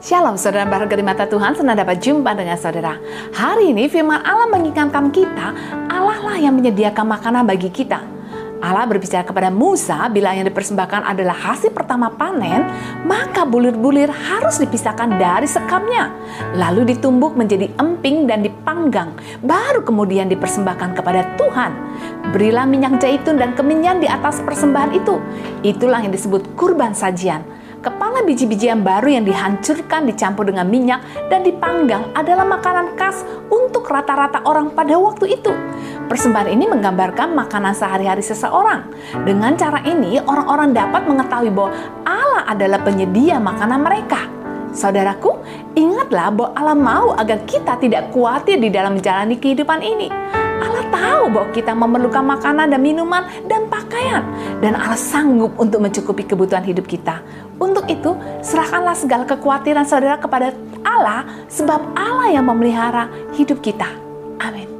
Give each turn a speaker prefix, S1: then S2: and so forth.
S1: Shalom saudara berharga di mata Tuhan, senang dapat jumpa dengan saudara. Hari ini firman Allah mengingatkan kita, Allah lah yang menyediakan makanan bagi kita. Allah berbicara kepada Musa bila yang dipersembahkan adalah hasil pertama panen, maka bulir-bulir harus dipisahkan dari sekamnya, lalu ditumbuk menjadi emping dan dipanggang, baru kemudian dipersembahkan kepada Tuhan. Berilah minyak zaitun dan kemenyan di atas persembahan itu. Itulah yang disebut kurban sajian Kepala biji-bijian baru yang dihancurkan dicampur dengan minyak dan dipanggang adalah makanan khas untuk rata-rata orang pada waktu itu. Persembahan ini menggambarkan makanan sehari-hari seseorang. Dengan cara ini, orang-orang dapat mengetahui bahwa Allah adalah penyedia makanan mereka. Saudaraku, ingatlah bahwa Allah mau agar kita tidak khawatir di dalam menjalani kehidupan ini. Allah tahu bahwa kita memerlukan makanan dan minuman dan pakaian. Dan Allah sanggup untuk mencukupi kebutuhan hidup kita. Untuk itu, serahkanlah segala kekhawatiran saudara kepada Allah, sebab Allah yang memelihara hidup kita. Amin.